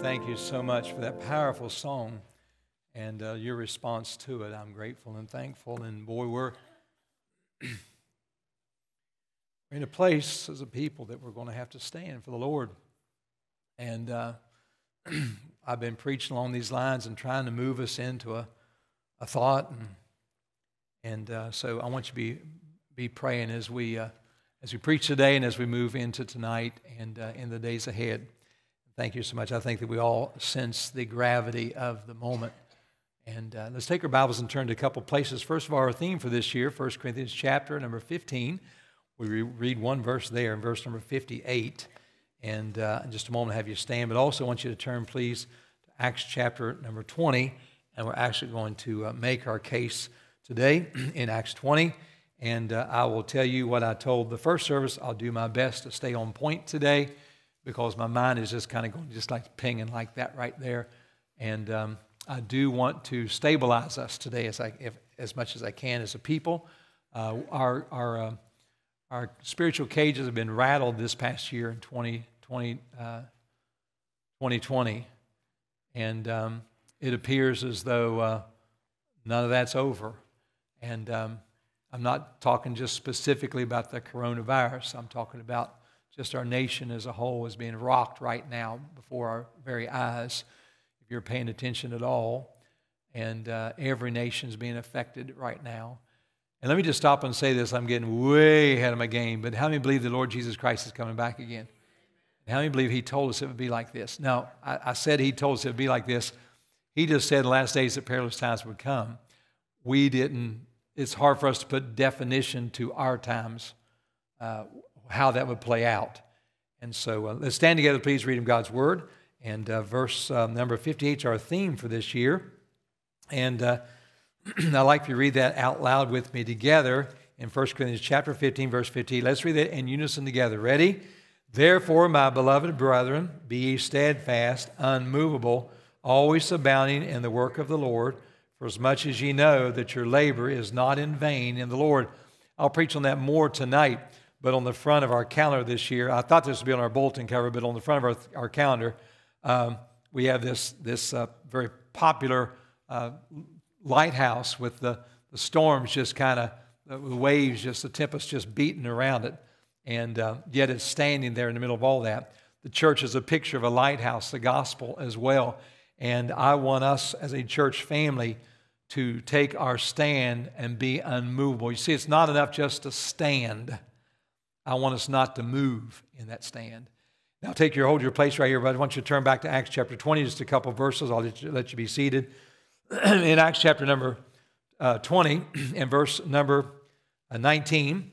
thank you so much for that powerful song and uh, your response to it. I'm grateful and thankful. And boy, we're in a place as a people that we're going to have to stand for the Lord. And uh, I've been preaching along these lines and trying to move us into a, a thought. And, and uh, so I want you to be, be praying as we, uh, as we preach today and as we move into tonight and uh, in the days ahead. Thank you so much. I think that we all sense the gravity of the moment. And uh, let's take our Bibles and turn to a couple places. First of all, our theme for this year, 1 Corinthians chapter number 15. We re- read one verse there in verse number 58. And uh, in just a moment, I'll have you stand. But also, want you to turn, please, to Acts chapter number 20. And we're actually going to uh, make our case today in Acts 20. And uh, I will tell you what I told the first service. I'll do my best to stay on point today because my mind is just kind of going just like pinging like that right there. And um, I do want to stabilize us today as, I, if, as much as I can as a people. Uh, our, our, uh, our spiritual cages have been rattled this past year in 2020, uh, 2020. And um, it appears as though uh, none of that's over. And um, I'm not talking just specifically about the coronavirus, I'm talking about just our nation as a whole is being rocked right now before our very eyes, if you're paying attention at all. And uh, every nation is being affected right now. And let me just stop and say this I'm getting way ahead of my game, but how many believe the Lord Jesus Christ is coming back again? And how many believe He told us it would be like this? Now, I, I said He told us it would be like this. He just said the last days that perilous times would come. We didn't, it's hard for us to put definition to our times. Uh, how that would play out. And so uh, let's stand together, please, read him God's word. And uh, verse uh, number 58 is our theme for this year. And uh, I'd like for you read that out loud with me together in 1 Corinthians chapter 15, verse 15. Let's read it in unison together. Ready? Therefore, my beloved brethren, be ye steadfast, unmovable, always abounding in the work of the Lord, for as much as ye know that your labor is not in vain in the Lord. I'll preach on that more tonight but on the front of our calendar this year, I thought this would be on our bulletin cover, but on the front of our, our calendar, um, we have this, this uh, very popular uh, lighthouse with the, the storms just kind of, the waves, just the tempest just beating around it. And uh, yet it's standing there in the middle of all that. The church is a picture of a lighthouse, the gospel as well. And I want us as a church family to take our stand and be unmovable. You see, it's not enough just to stand. I want us not to move in that stand. Now, take your hold your place right here, but I want you to turn back to Acts chapter 20, just a couple verses. I'll let you, let you be seated. in Acts chapter number uh, 20 and verse number uh, 19,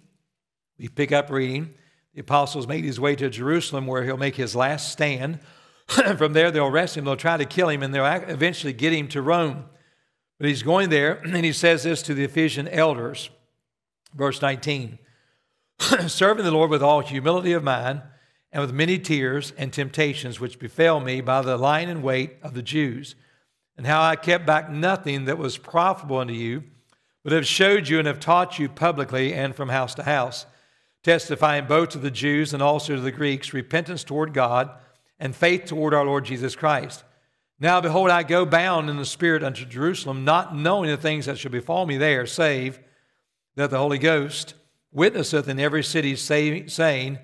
we pick up reading. The apostles made his way to Jerusalem where he'll make his last stand. From there, they'll arrest him, they'll try to kill him, and they'll eventually get him to Rome. But he's going there, and he says this to the Ephesian elders. Verse 19 serving the Lord with all humility of mind and with many tears and temptations which befell me by the lying in wait of the Jews, and how I kept back nothing that was profitable unto you, but have showed you and have taught you publicly and from house to house, testifying both to the Jews and also to the Greeks repentance toward God and faith toward our Lord Jesus Christ. Now, behold, I go bound in the Spirit unto Jerusalem, not knowing the things that shall befall me there, save that the Holy Ghost witnesseth in every city, say, saying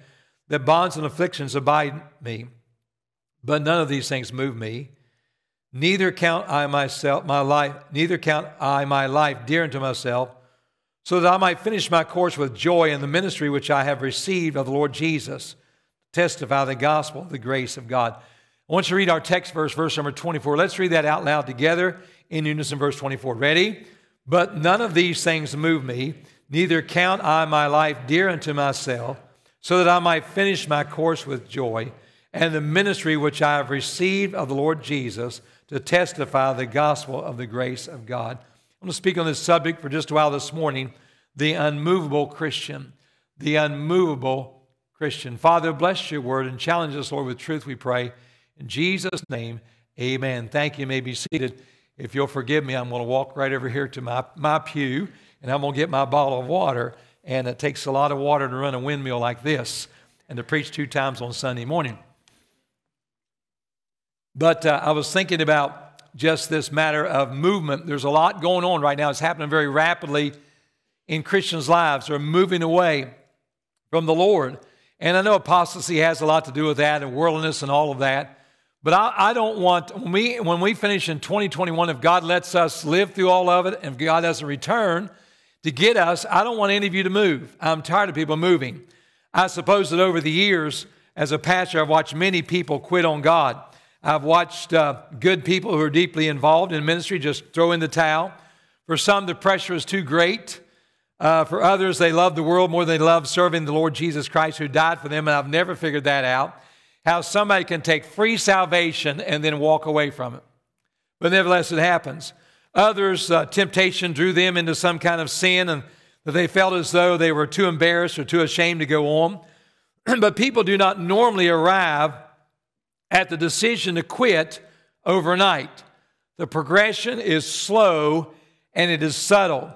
that bonds and afflictions abide me. But none of these things move me. Neither count I myself my life, neither count I my life dear unto myself, so that I might finish my course with joy in the ministry which I have received of the Lord Jesus, testify the gospel of the grace of God. I want you to read our text verse, verse number 24. Let's read that out loud together in unison, verse 24. Ready? But none of these things move me Neither count I my life dear unto myself, so that I might finish my course with joy, and the ministry which I have received of the Lord Jesus to testify the gospel of the grace of God. I'm going to speak on this subject for just a while this morning the unmovable Christian. The unmovable Christian. Father, bless your word and challenge us, Lord, with truth, we pray. In Jesus' name, amen. Thank you. you may be seated. If you'll forgive me, I'm going to walk right over here to my, my pew and I'm going to get my bottle of water. And it takes a lot of water to run a windmill like this and to preach two times on Sunday morning. But uh, I was thinking about just this matter of movement. There's a lot going on right now. It's happening very rapidly in Christians' lives. They're moving away from the Lord. And I know apostasy has a lot to do with that and worldliness and all of that. But I, I, don't want, when we, when we finish in 2021, if God lets us live through all of it, and if God doesn't return to get us, I don't want any of you to move. I'm tired of people moving. I suppose that over the years, as a pastor, I've watched many people quit on God. I've watched uh, good people who are deeply involved in ministry just throw in the towel. For some, the pressure is too great. Uh, for others, they love the world more than they love serving the Lord Jesus Christ who died for them, and I've never figured that out how somebody can take free salvation and then walk away from it. But nevertheless, it happens. Others, uh, temptation drew them into some kind of sin and that they felt as though they were too embarrassed or too ashamed to go on. but people do not normally arrive at the decision to quit overnight. The progression is slow and it is subtle.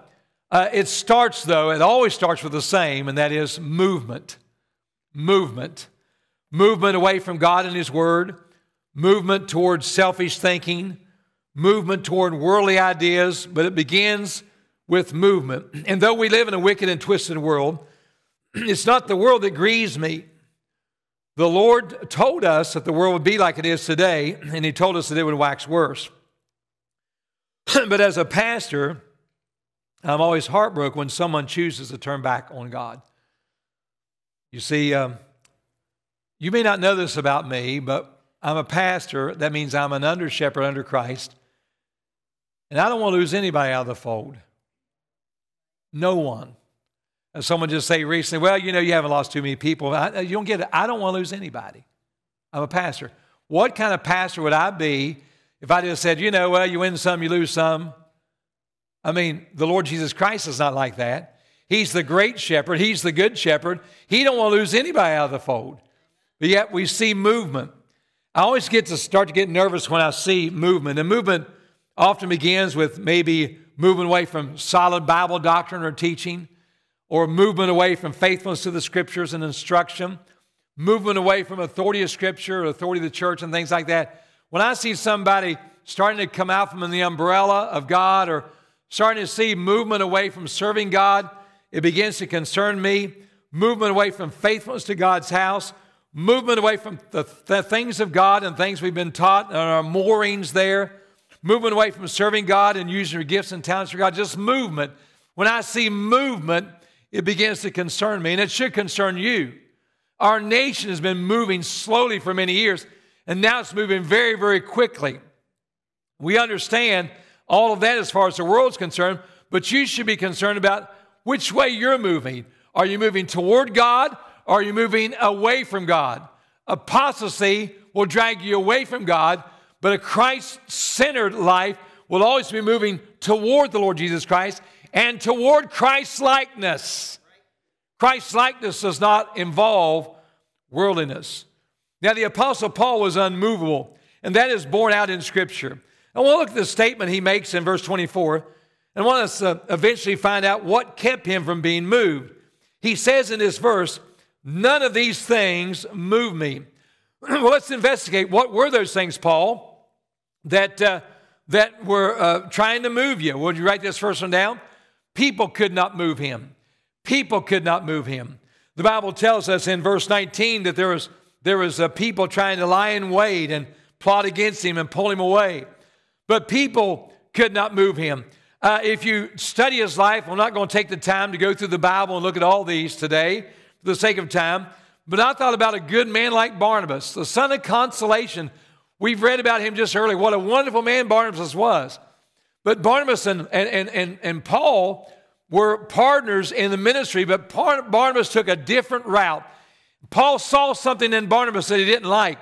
Uh, it starts, though, it always starts with the same, and that is movement. Movement movement away from God and His Word, movement towards selfish thinking, movement toward worldly ideas, but it begins with movement. And though we live in a wicked and twisted world, it's not the world that grieves me. The Lord told us that the world would be like it is today, and He told us that it would wax worse. but as a pastor, I'm always heartbroken when someone chooses to turn back on God. You see, um, you may not know this about me, but I'm a pastor. That means I'm an under shepherd under Christ. And I don't want to lose anybody out of the fold. No one. Someone just say recently, well, you know, you haven't lost too many people. I, uh, you don't get it. I don't want to lose anybody. I'm a pastor. What kind of pastor would I be if I just said, you know, well, you win some, you lose some? I mean, the Lord Jesus Christ is not like that. He's the great shepherd. He's the good shepherd. He don't want to lose anybody out of the fold. But yet we see movement. I always get to start to get nervous when I see movement. And movement often begins with maybe moving away from solid Bible doctrine or teaching, or movement away from faithfulness to the scriptures and instruction, movement away from authority of scripture or authority of the church and things like that. When I see somebody starting to come out from the umbrella of God or starting to see movement away from serving God, it begins to concern me. Movement away from faithfulness to God's house, movement away from the, the, things of God and things we've been taught and our moorings there, movement away from serving God and using your gifts and talents for God, just movement. When I see movement, it begins to concern me, and it should concern you. Our nation has been moving slowly for many years, and now it's moving very, very quickly. We understand all of that as far as the world's concerned, but you should be concerned about which way you're moving. Are you moving toward God Or are you moving away from God? Apostasy will drag you away from God, but a Christ centered life will always be moving toward the Lord Jesus Christ and toward Christ's likeness. Christ's likeness does not involve worldliness. Now, the Apostle Paul was unmovable, and that is borne out in Scripture. I want to look at the statement he makes in verse 24, and I want us to eventually find out what kept him from being moved. He says in this verse, None of these things move me. well, let's investigate. What were those things, Paul, that, uh, that were uh, trying to move you? Would you write this first one down? People could not move him. People could not move him. The Bible tells us in verse 19 that there was, there was a people trying to lie in wait and plot against him and pull him away. But people could not move him. Uh, if you study his life, I'm not going to take the time to go through the Bible and look at all these today for the sake of time. But I thought about a good man like Barnabas, the son of consolation. We've read about him just earlier. What a wonderful man Barnabas was. But Barnabas and, and, and, and Paul were partners in the ministry, but Barnabas took a different route. Paul saw something in Barnabas that he didn't like.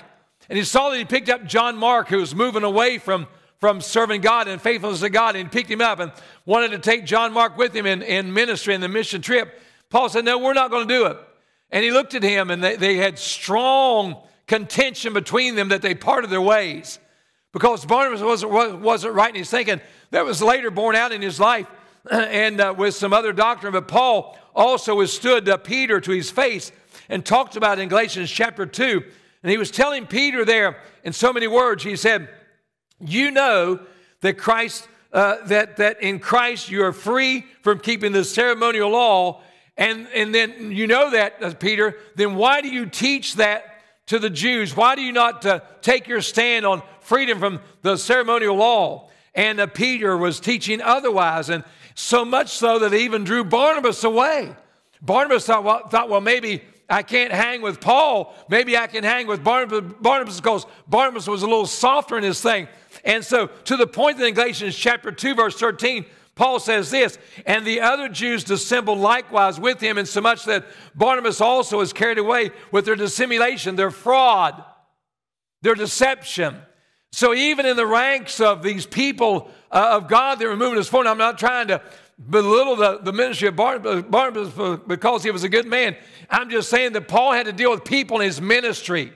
And he saw that he picked up John Mark, who was moving away from, from serving God and faithfulness to God, and picked him up and wanted to take John Mark with him in, in ministry in the mission trip. Paul said, No, we're not going to do it. And he looked at him, and they, they had strong contention between them that they parted their ways. Because Barnabas wasn't, wasn't right, in his thinking that was later borne out in his life and uh, with some other doctrine. But Paul also withstood uh, Peter to his face and talked about in Galatians chapter 2 And he was telling Peter there in so many words, he said, You know that Christ, uh, that, that in Christ you are free from keeping the ceremonial law. And, and then you know that, uh, Peter, then why do you teach that to the Jews? Why do you not uh, take your stand on freedom from the ceremonial law? And uh, Peter was teaching otherwise, and so much so that he even drew Barnabas away. Barnabas thought, well, thought, well maybe I can't hang with Paul. Maybe I can hang with Barnabas, Barnabas because Barnabas was a little softer in his thing. And so, to the point that in Galatians chapter 2, verse 13, Paul says this, and the other Jews dissembled likewise with him, insomuch that Barnabas also is carried away with their dissimulation, their fraud, their deception. So, even in the ranks of these people uh, of God that were moving us forward, I'm not trying to belittle the, the ministry of Barnabas, Barnabas because he was a good man. I'm just saying that Paul had to deal with people in his ministry.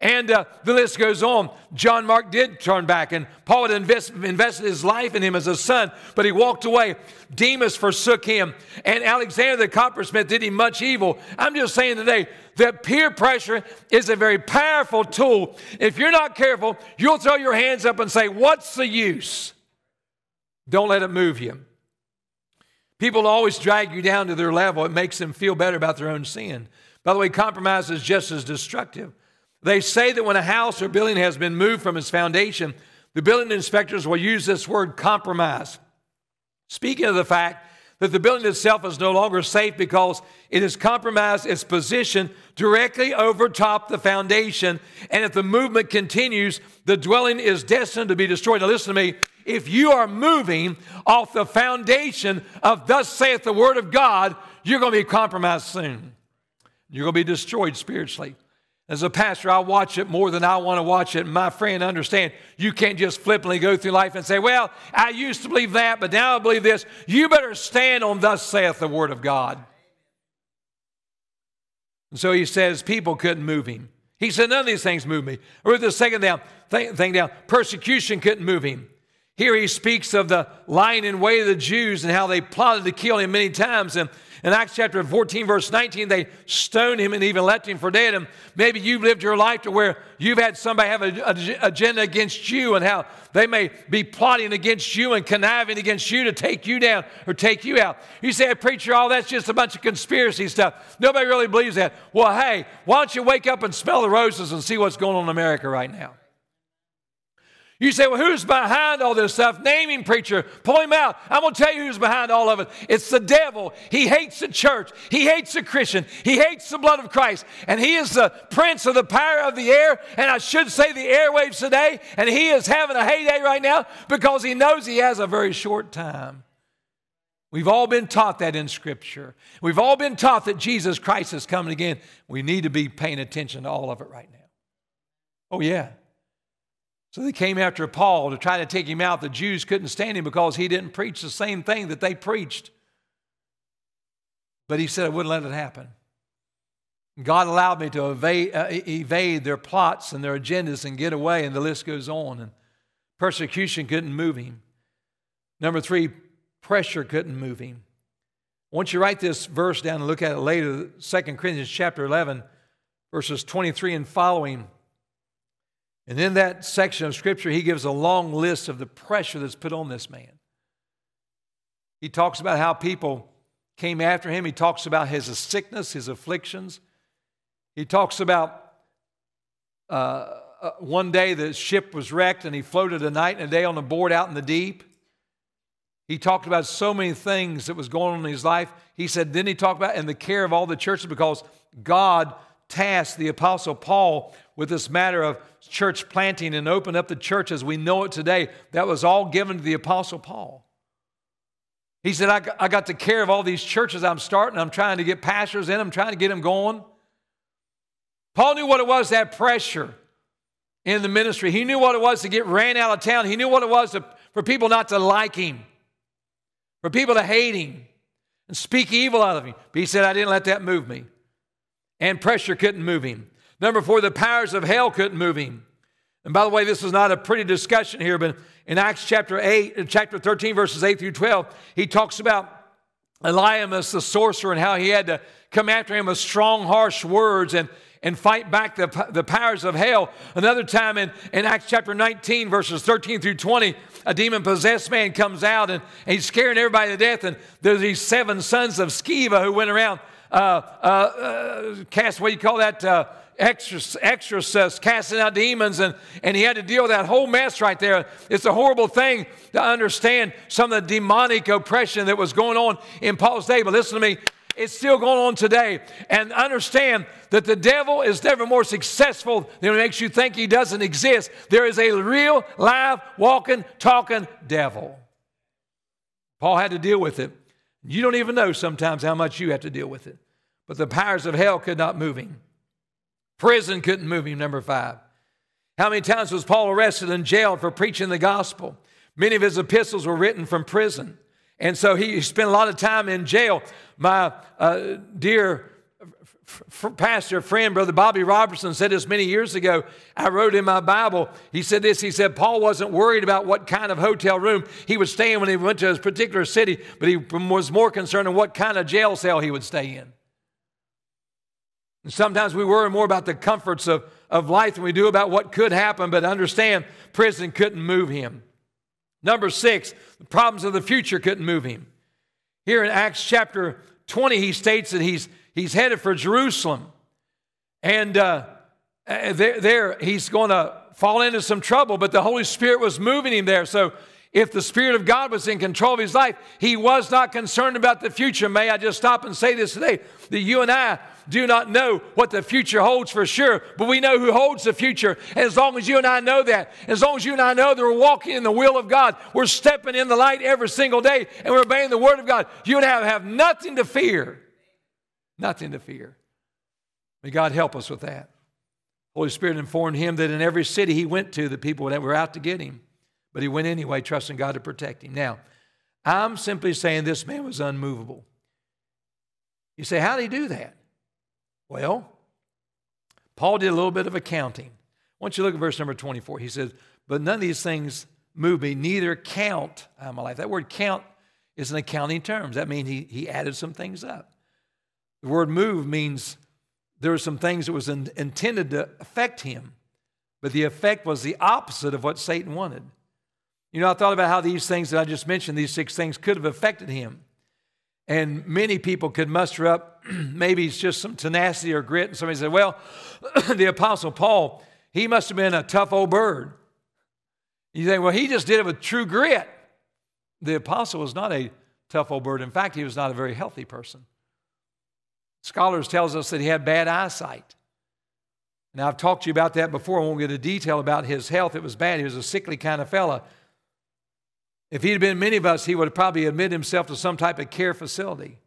And uh, the list goes on. John Mark did turn back, and Paul had invest, invested his life in him as a son, but he walked away. Demas forsook him, and Alexander the coppersmith did him much evil. I'm just saying today that peer pressure is a very powerful tool. If you're not careful, you'll throw your hands up and say, What's the use? Don't let it move you. People always drag you down to their level. It makes them feel better about their own sin. By the way, compromise is just as destructive. They say that when a house or building has been moved from its foundation, the building inspectors will use this word compromise. Speaking of the fact that the building itself is no longer safe because it has compromised its position directly over top the foundation. And if the movement continues, the dwelling is destined to be destroyed. Now, listen to me if you are moving off the foundation of thus saith the word of God, you're going to be compromised soon. You're going to be destroyed spiritually. As a pastor, I watch it more than I want to watch it. My friend, understand, you can't just flippantly go through life and say, Well, I used to believe that, but now I believe this. You better stand on thus saith the word of God. And so he says, People couldn't move him. He said, None of these things move me. Or the second down, thing down, persecution couldn't move him. Here he speaks of the lying in wait of the Jews and how they plotted to kill him many times. And in Acts chapter 14, verse 19, they stoned him and even left him for dead. And maybe you've lived your life to where you've had somebody have an agenda against you and how they may be plotting against you and conniving against you to take you down or take you out. You say, preacher, all that's just a bunch of conspiracy stuff. Nobody really believes that. Well, hey, why don't you wake up and smell the roses and see what's going on in America right now? You say, well, who's behind all this stuff? Him, preacher. Pull him out. I'm going to tell you who's behind all of it. It's the devil. He hates the church. He hates the Christian. He hates the blood of Christ. And he is the prince of the power of the air. And I should say the airwaves today. And he is having a heyday right now because he knows he has a very short time. We've all been taught that in Scripture. We've all been taught that Jesus Christ is coming again. We need to be paying attention to all of it right now. Oh, yeah. So they came after Paul to try to take him out. The Jews couldn't stand him because he didn't preach the same thing that they preached. But he said, I wouldn't let it happen. God allowed me to evade, uh, evade, their plots and their agendas and get away, and the list goes on. And persecution couldn't move him. Number three, pressure couldn't move him. Once you write this verse down and look at it later, 2 Corinthians chapter 11, verses 23 and following. And in that section of scripture, he gives a long list of the pressure that's put on this man. He talks about how people came after him. He talks about his sickness, his afflictions. He talks about uh, uh, one day the ship was wrecked and he floated a night and a day on a board out in the deep. He talked about so many things that was going on in his life. He said, then he talked about in the care of all the churches because God tasked the Apostle Paul with this matter of church planting and open up the church as we know it today. That was all given to the Apostle Paul. He said, I, got to care of all these churches I'm starting. I'm trying to get pastors in, I'm trying to get them going. Paul knew what it was that pressure in the ministry. He knew what it was to get ran out of town. He knew what it was to, for people not to like him, for people to hate him and speak evil out of him. But he said, I didn't let that move me. And pressure couldn't move him. Number four, the powers of hell couldn't move him. And by the way, this is not a pretty discussion here, but in Acts chapter 8, uh, chapter 13, verses 8 through 12, he talks about Elymas the sorcerer and how he had to come after him with strong, harsh words. And, and fight back the, the powers of hell. Another time in, in Acts chapter 19, verses 13 through 20, a demon possessed man comes out and, and, he's scaring everybody to death. And there's these seven sons of Sceva who went around uh, uh, uh, cast, what do you call that? Uh, exorcists casting out demons, and, and he had to deal with that whole mess right there. It's a horrible thing to understand some of the demonic oppression that was going on in Paul's day. But listen to me, it's still going on today. And understand that the devil is never more successful than it makes you think he doesn't exist. There is a real, live, walking, talking devil. Paul had to deal with it. You don't even know sometimes how much you have to deal with it. But the powers of hell could not move him. Prison couldn't move him, number five. How many times was Paul arrested and jailed for preaching the gospel? Many of his epistles were written from prison. And so he spent a lot of time in jail. My uh, dear pastor friend, Brother Bobby Robertson, said this many years ago. I wrote in my Bible, he said this. He said, Paul wasn't worried about what kind of hotel room he would stay in when he went to his particular city, but he was more concerned in what kind of jail cell he would stay in. And sometimes we worry more about the comforts of, of life than we do about what could happen, but understand prison couldn't move him. Number six, the problems of the future couldn't move him. Here in Acts chapter 20, he states that he's, he's headed for Jerusalem. And uh, uh there, there he's going to fall into some trouble, but the Holy Spirit was moving him there. So if the Spirit of God was in control of his life, he was not concerned about the future. May I just stop and say this today that you and I do not know what the future holds for sure, but we know who holds the future. And as long as you and I know that, as long as you and I know that we're walking in the will of God, we're stepping in the light every single day, and we're obeying the Word of God, you and I have nothing to fear. Nothing to fear. May God help us with that. Holy Spirit informed him that in every city he went to, the people were out to get him. But he went anyway, trusting God to protect him. Now, I'm simply saying this man was unmovable. You say, how did he do that? Well, Paul did a little bit of accounting. Want you look at verse number 24. He says, But none of these things move me, neither count my life. That word count is an accounting term. That means he, he added some things up. The word move means there were some things that was in, intended to affect him, but the effect was the opposite of what Satan wanted. You know, I thought about how these things that I just mentioned, these six things, could have affected him. And many people could muster up maybe it's just some tenacity or grit. And somebody said, well, the Apostle Paul, he must have been a tough old bird. You think, well, he just did it with true grit. The apostle was not a tough old bird. In fact, he was not a very healthy person. Scholars tells us that he had bad eyesight. Now, I've talked to you about that before. I won't get into detail about his health. It was bad. He was a sickly kind of fella. If he'd been many of us, he would have probably admitted himself to some type of care facility.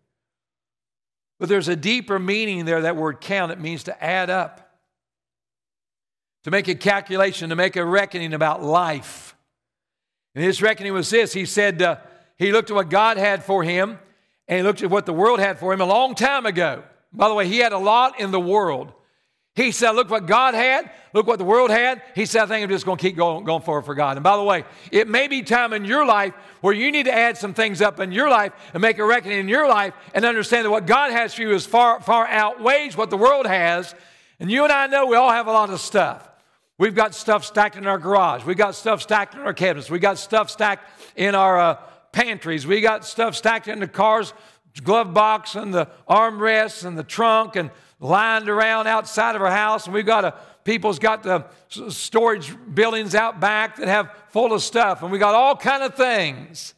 But there's a deeper meaning there, that word count. It means to add up, to make a calculation, to make a reckoning about life. And his reckoning was this he said, uh, he looked at what God had for him, and he looked at what the world had for him a long time ago. By the way, he had a lot in the world. He said, Look what God had. Look what the world had. He said, I think I'm just going to keep going, going forward for God. And by the way, it may be time in your life where you need to add some things up in your life and make a reckoning in your life and understand that what God has for you is far, far outweighs what the world has. And you and I know we all have a lot of stuff. We've got stuff stacked in our garage. We've got stuff stacked in our cabinets. We've got stuff stacked in our uh, pantries. We got stuff stacked in the car's glove box and the armrests and the trunk and lined around outside of our house, and we've got a people's got the storage buildings out back that have full of stuff, and we got all kind of things.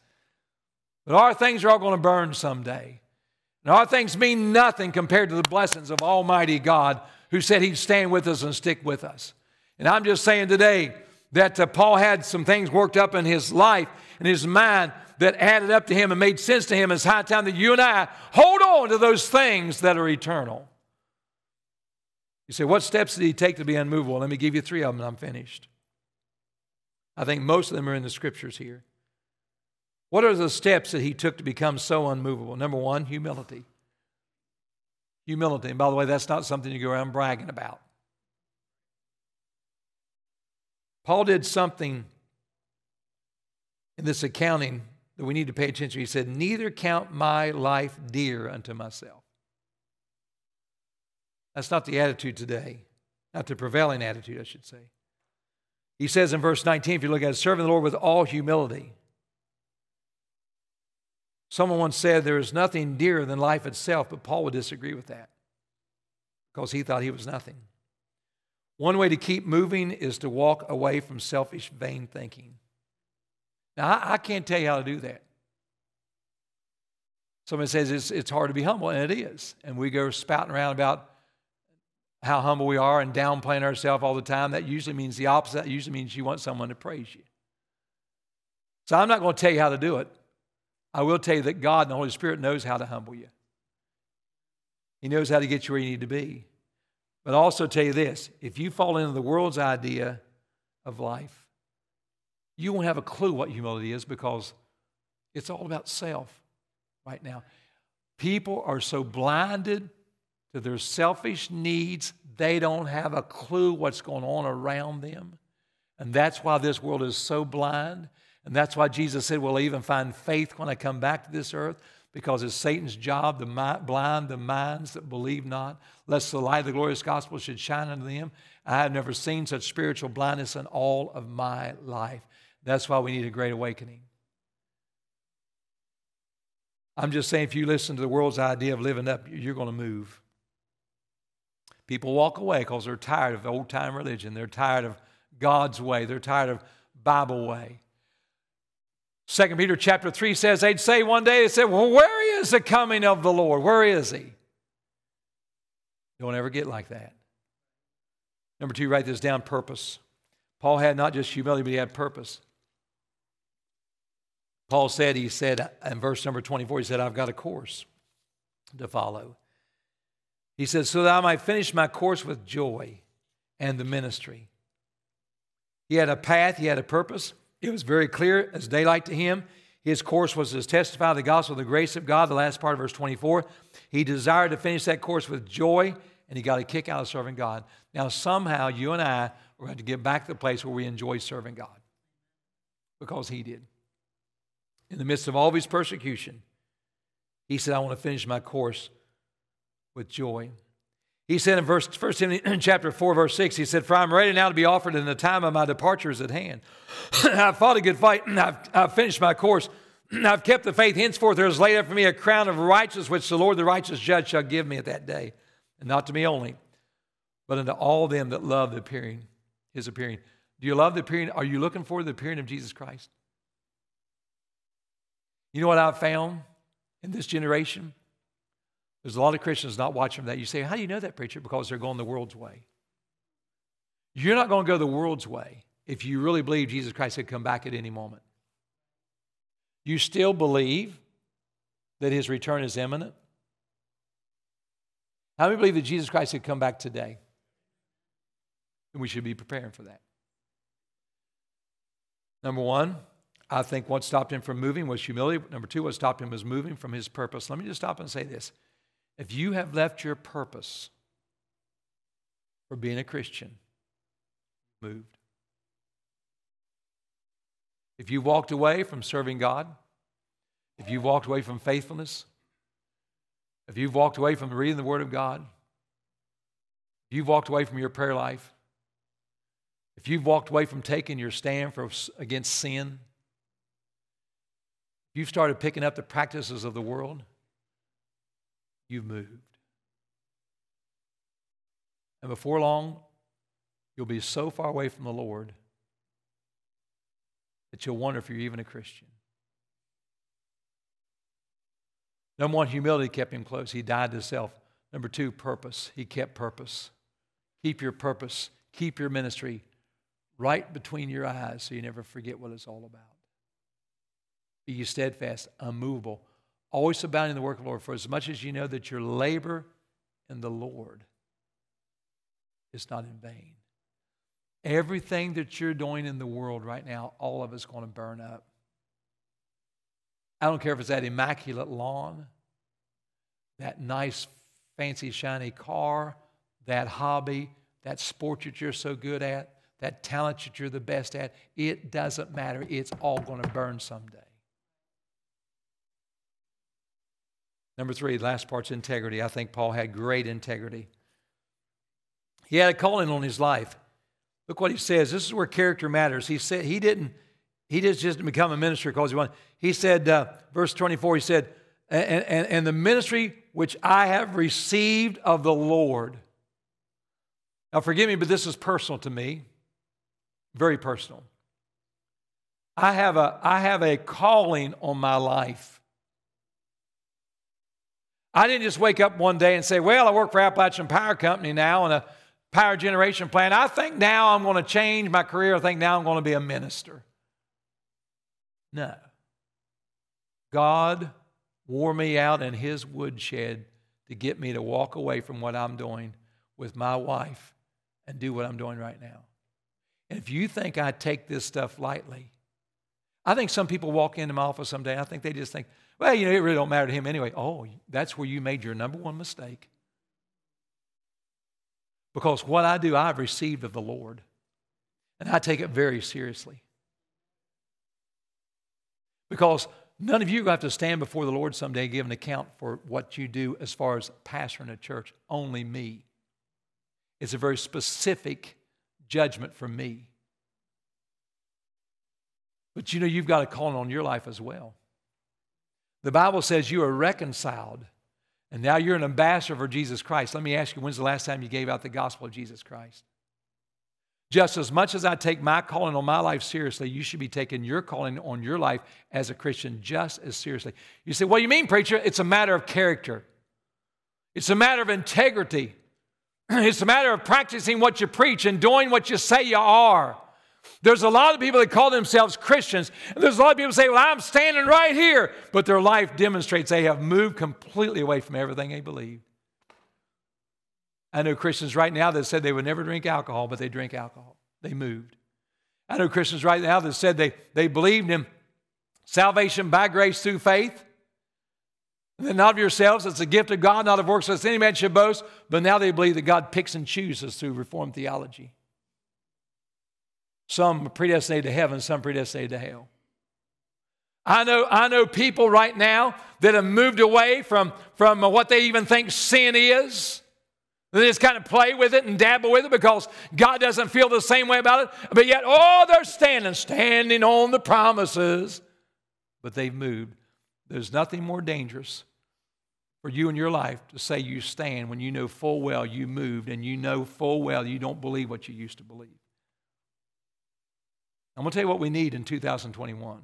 But our things are all going to burn someday. And our things mean nothing compared to the blessings of Almighty God who said He'd stand with us and stick with us. And I'm just saying today that uh, Paul had some things worked up in his life and his mind that added up to him and made sense to him. It's high time that you and I hold on to those things that are eternal. You say, what steps did he take to be unmovable? Let me give you three of them and I'm finished. I think most of them are in the scriptures here. What are the steps that he took to become so unmovable? Number one, humility. Humility. And by the way, that's not something you go around bragging about. Paul did something in this accounting that we need to pay attention. He said, Neither count my life dear unto myself. That's not the attitude today, not the prevailing attitude, I should say. He says in verse 19, if you look at it, serving the Lord with all humility. Someone once said there is nothing dearer than life itself, but Paul would disagree with that because he thought he was nothing. One way to keep moving is to walk away from selfish, vain thinking. Now, I, I can't tell you how to do that. Somebody says it's, it's hard to be humble, and it is. And we go spouting around about how humble we are and downplaying ourselves all the time. That usually means the opposite. That usually means you want someone to praise you. So I'm not going to tell you how to do it. I will tell you that God and the Holy Spirit knows how to humble you. He knows how to get you where you need to be. But I'll also tell you this if you fall into the world's idea of life, you won't have a clue what humility is because it's all about self right now. People are so blinded to their selfish needs, they don't have a clue what's going on around them. And that's why this world is so blind. And that's why Jesus said, We'll even find faith when I come back to this earth, because it's Satan's job to blind the minds that believe not, lest the light of the glorious gospel should shine unto them. I have never seen such spiritual blindness in all of my life. That's why we need a great awakening. I'm just saying, if you listen to the world's idea of living up, you're going to move. People walk away because they're tired of old time religion. They're tired of God's way. They're tired of Bible way. Second Peter chapter 3 says they'd say one day, they said, Well, where is the coming of the Lord? Where is he? Don't ever get like that. Number two, write this down purpose. Paul had not just humility, but he had purpose. Paul said, he said in verse number 24, he said, I've got a course to follow. He said, so that I might finish my course with joy and the ministry. He had a path, he had a purpose. It was very clear as daylight to him. His course was to testify the gospel the grace of God, the last part of verse 24. He desired to finish that course with joy, and he got a kick out of serving God. Now, somehow, you and I are going to get back to the place where we enjoy serving God because he did in the midst of all of his persecution, he said, I want to finish my course with joy. He said in verse 1 Timothy chapter 4, verse 6, he said, For I'm ready now to be offered, and the time of my departure is at hand. I've fought a good fight, I've, I've finished my course. I've kept the faith. Henceforth, there is laid up for me a crown of righteousness, which the Lord, the righteous judge, shall give me at that day. And not to me only, but unto all them that love the appearing, his appearing. Do you love the appearing? Are you looking for the appearing of Jesus Christ? You know what I've found in this generation? There's a lot of Christians not watching that. You say, How do you know that, preacher? Because they're going the world's way. You're not going to go the world's way if you really believe Jesus Christ could come back at any moment. You still believe that his return is imminent? How many believe that Jesus Christ could come back today? And we should be preparing for that. Number one, I think what stopped him from moving was humility. Number two, what stopped him was moving from his purpose. Let me just stop and say this. If you have left your purpose for being a Christian, moved. If you've walked away from serving God, if you've walked away from faithfulness, if you've walked away from reading the Word of God, if you've walked away from your prayer life, if you've walked away from taking your stand for, against sin, you've started picking up the practices of the world, you've moved. And before long, you'll be so far away from the Lord that you'll wonder if you're even a Christian. Number one, humility kept him close. He died to self. Number two, purpose. He kept purpose. Keep your purpose. Keep your ministry right between your eyes so you never forget what it's all about. Be you steadfast, unmovable, always abounding in the work of the Lord, for as much as you know that your labor in the Lord is not in vain. Everything that you're doing in the world right now, all of it's going to burn up. I don't care if it's that immaculate lawn, that nice, fancy, shiny car, that hobby, that sport that you're so good at, that talent that you're the best at. It doesn't matter. It's all going to burn someday. Number three, last part's integrity. I think Paul had great integrity. He had a calling on his life. Look what he says. This is where character matters. He said he didn't he just didn't become a minister because he wanted. He said, uh, verse 24, he said, and, and, and the ministry which I have received of the Lord. Now, forgive me, but this is personal to me, very personal. I have a, I have a calling on my life. I didn't just wake up one day and say, Well, I work for Appalachian Power Company now and a power generation plant. I think now I'm going to change my career. I think now I'm going to be a minister. No. God wore me out in his woodshed to get me to walk away from what I'm doing with my wife and do what I'm doing right now. And if you think I take this stuff lightly, I think some people walk into my office someday, I think they just think, well, you know, it really don't matter to him anyway. Oh, that's where you made your number one mistake. Because what I do, I've received of the Lord. And I take it very seriously. Because none of you have to stand before the Lord someday and give an account for what you do as far as pastoring a church. Only me. It's a very specific judgment from me. But you know, you've got a calling on your life as well. The Bible says you are reconciled, and now you're an ambassador for Jesus Christ. Let me ask you, when's the last time you gave out the gospel of Jesus Christ? Just as much as I take my calling on my life seriously, you should be taking your calling on your life as a Christian just as seriously. You say, What do you mean, preacher? It's a matter of character, it's a matter of integrity, it's a matter of practicing what you preach and doing what you say you are. There's a lot of people that call themselves Christians, and there's a lot of people say, Well, I'm standing right here, but their life demonstrates they have moved completely away from everything they believe. I know Christians right now that said they would never drink alcohol, but they drink alcohol. They moved. I know Christians right now that said they, they believed in salvation by grace through faith. And then not of yourselves, it's a gift of God, not of works, lest any man should boast. But now they believe that God picks and chooses through Reformed theology. Some predestinated to heaven, some predestinated to hell. I know, I know people right now that have moved away from, from what they even think sin is. They just kind of play with it and dabble with it because God doesn't feel the same way about it. But yet, oh, they're standing, standing on the promises. But they've moved. There's nothing more dangerous for you in your life to say you stand when you know full well you moved and you know full well you don't believe what you used to believe. I'm going to tell you what we need in 2021.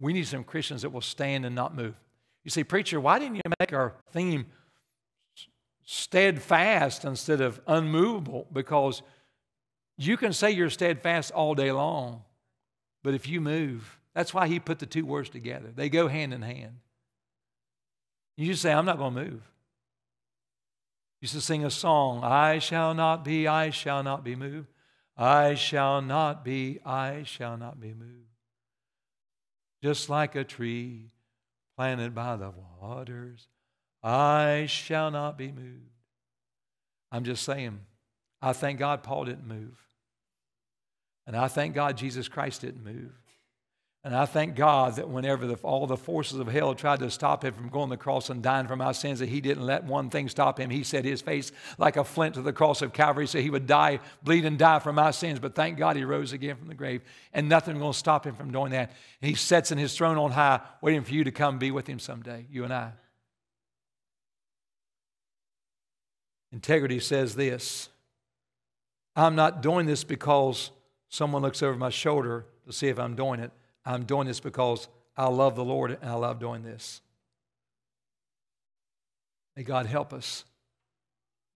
We need some Christians that will stand and not move. You see, Preacher, why didn't you make our theme steadfast instead of unmovable because you can say you're steadfast all day long, but if you move, that's why he put the two words together. They go hand in hand. You just say, I'm not going to move. You to sing a song, I shall not be, I shall not be moved. I shall not be, I shall not be moved. Just like a tree planted by the waters, I shall not be moved. I'm just saying, I thank God Paul didn't move. And I thank God Jesus Christ didn't move. And I thank God that whenever the, all the forces of hell tried to stop him from going to the cross and dying for my sins, that he didn't let one thing stop him. He set his face like a flint to the cross of Calvary so he would die, bleed, and die for my sins. But thank God he rose again from the grave, and nothing will stop him from doing that. And he sits in his throne on high, waiting for you to come be with him someday, you and I. Integrity says this I'm not doing this because someone looks over my shoulder to see if I'm doing it. I'm doing this because I love the Lord and I love doing this. May God help us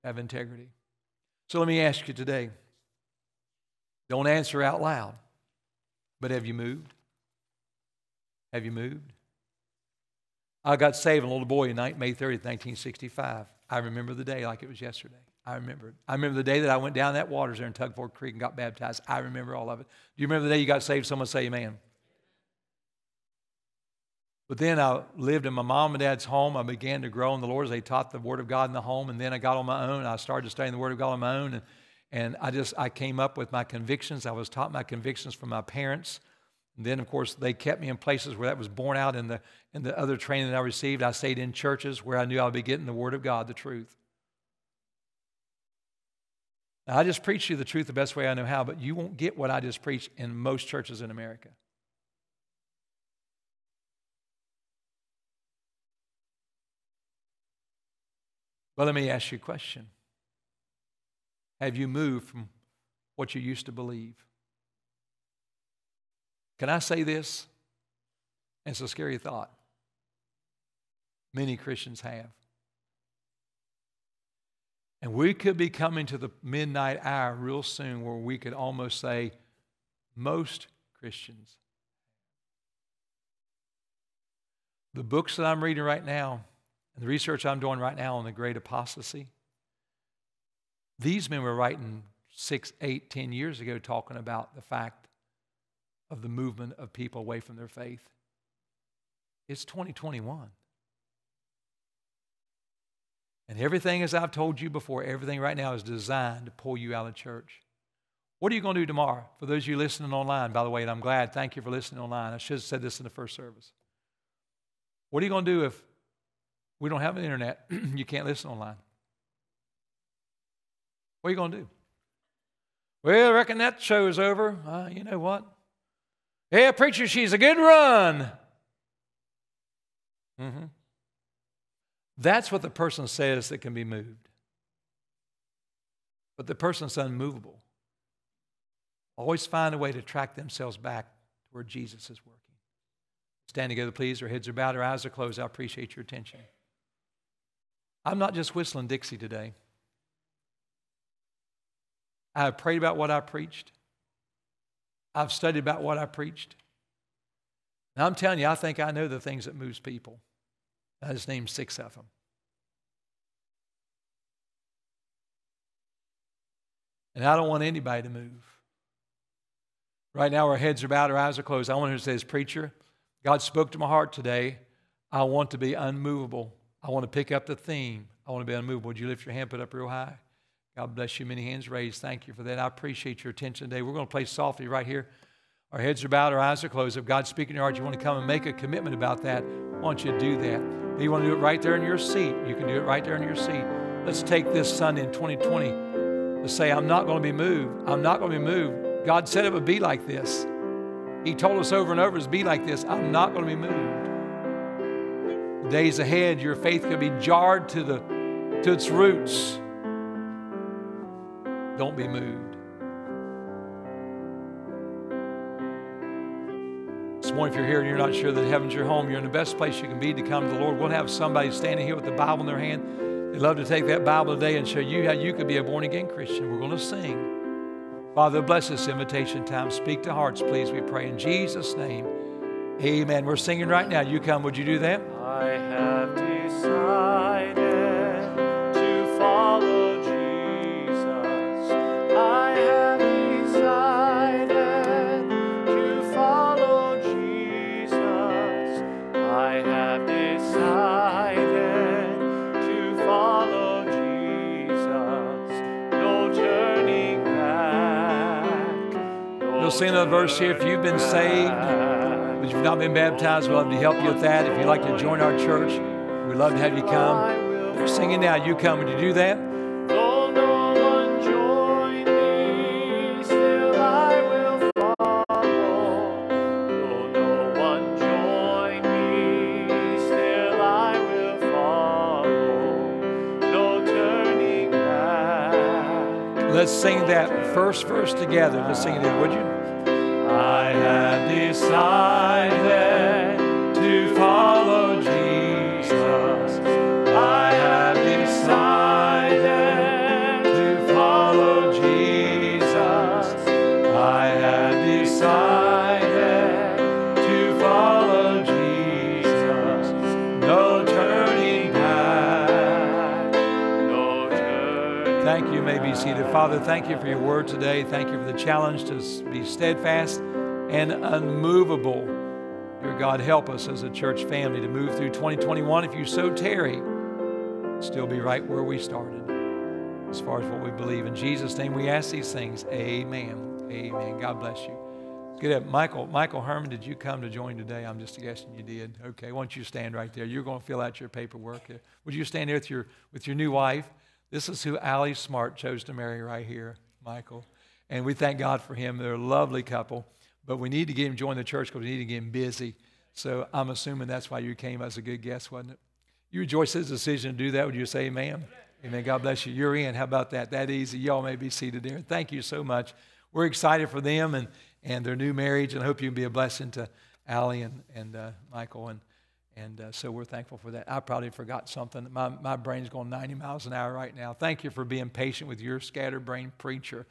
have integrity. So let me ask you today don't answer out loud, but have you moved? Have you moved? I got saved, a little boy, in May 30th, 1965. I remember the day like it was yesterday. I remember it. I remember the day that I went down that waters there in Tug Fork Creek and got baptized. I remember all of it. Do you remember the day you got saved? Someone say amen. But then I lived in my mom and dad's home. I began to grow in the Lord as they taught the Word of God in the home. And then I got on my own. I started studying the Word of God on my own. And, and I just, I came up with my convictions. I was taught my convictions from my parents. And then, of course, they kept me in places where that was borne out in the, in the other training that I received. I stayed in churches where I knew I would be getting the Word of God, the truth. Now, I just preach you the truth the best way I know how, but you won't get what I just preached in most churches in America. But let me ask you a question Have you moved from what you used to believe? Can I say this? It's a scary thought. Many Christians have. And we could be coming to the midnight hour real soon where we could almost say most Christians. The books that I'm reading right now and the research I'm doing right now on the great apostasy, these men were writing six, eight, ten years ago talking about the fact of the movement of people away from their faith. It's 2021. And everything, as I've told you before, everything right now is designed to pull you out of church. What are you going to do tomorrow? For those of you listening online, by the way, and I'm glad, thank you for listening online. I should have said this in the first service. What are you going to do if we don't have an internet? you can't listen online. What are you going to do? Well, I reckon that show is over. Uh, you know what? Yeah, preacher, she's a good run. Mm-hmm. That's what the person says that can be moved. But the person's unmovable. Always find a way to track themselves back to where Jesus is working. Stand together, please. Our heads are bowed, our eyes are closed. I appreciate your attention. I'm not just whistling Dixie today. I have prayed about what I preached. I've studied about what I preached. And I'm telling you, I think I know the things that moves people. I just named six of them. And I don't want anybody to move. Right now, our heads are bowed, our eyes are closed. I want to say, preacher, God spoke to my heart today. I want to be unmovable. I want to pick up the theme. I want to be unmovable. Would you lift your hand, put up real high? God bless you. Many hands raised. Thank you for that. I appreciate your attention today. We're going to play softly right here. Our heads are bowed, our eyes are closed. If God's speaking to your heart, you want to come and make a commitment about that, I want you to do that. If you want to do it right there in your seat, you can do it right there in your seat. Let's take this Sunday in 2020 to say, I'm not going to be moved. I'm not going to be moved. God said it would be like this. He told us over and over to be like this. I'm not going to be moved. Days ahead, your faith could be jarred to, the, to its roots. Don't be moved. This morning, if you're here and you're not sure that heaven's your home, you're in the best place you can be to come to the Lord. We'll have somebody standing here with the Bible in their hand. They'd love to take that Bible today and show you how you could be a born again Christian. We're going to sing. Father, bless this invitation time. Speak to hearts, please, we pray. In Jesus' name, amen. We're singing right now. You come. Would you do that? I have decided. To follow Jesus. I have decided to follow Jesus. I have decided to follow Jesus. No journey back. You'll sing another verse here. If you've been saved, but you've not been baptized, we'd love to help you with that. If you'd like to join our church, we'd love to have you come. They're singing now. You come. Would you do that? Let's sing that first verse together. Let's sing it, would you? Father, thank you for your word today. Thank you for the challenge to be steadfast and unmovable. Dear God, help us as a church family to move through 2021. If you so tarry, still be right where we started as far as what we believe. In Jesus' name we ask these things. Amen. Amen. God bless you. Good. Michael, Michael Herman, did you come to join today? I'm just guessing you did. Okay, why don't you stand right there? You're going to fill out your paperwork. Uh, would you stand there with your, with your new wife? This is who Allie Smart chose to marry right here, Michael. And we thank God for him. They're a lovely couple. But we need to get him join the church because we need to get him busy. So I'm assuming that's why you came as a good guest, wasn't it? You rejoice his decision to do that. Would you say amen? Amen. God bless you. You're in. How about that? That easy. Y'all may be seated there. Thank you so much. We're excited for them and, and their new marriage, and I hope you can be a blessing to Allie and, and uh, Michael. And, and uh, so we're thankful for that. I probably forgot something. My, my brain's going 90 miles an hour right now. Thank you for being patient with your scattered brain preacher.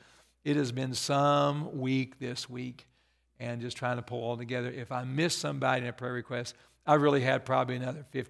It has been some week this week and just trying to pull all together. If I missed somebody in a prayer request, I really had probably another 50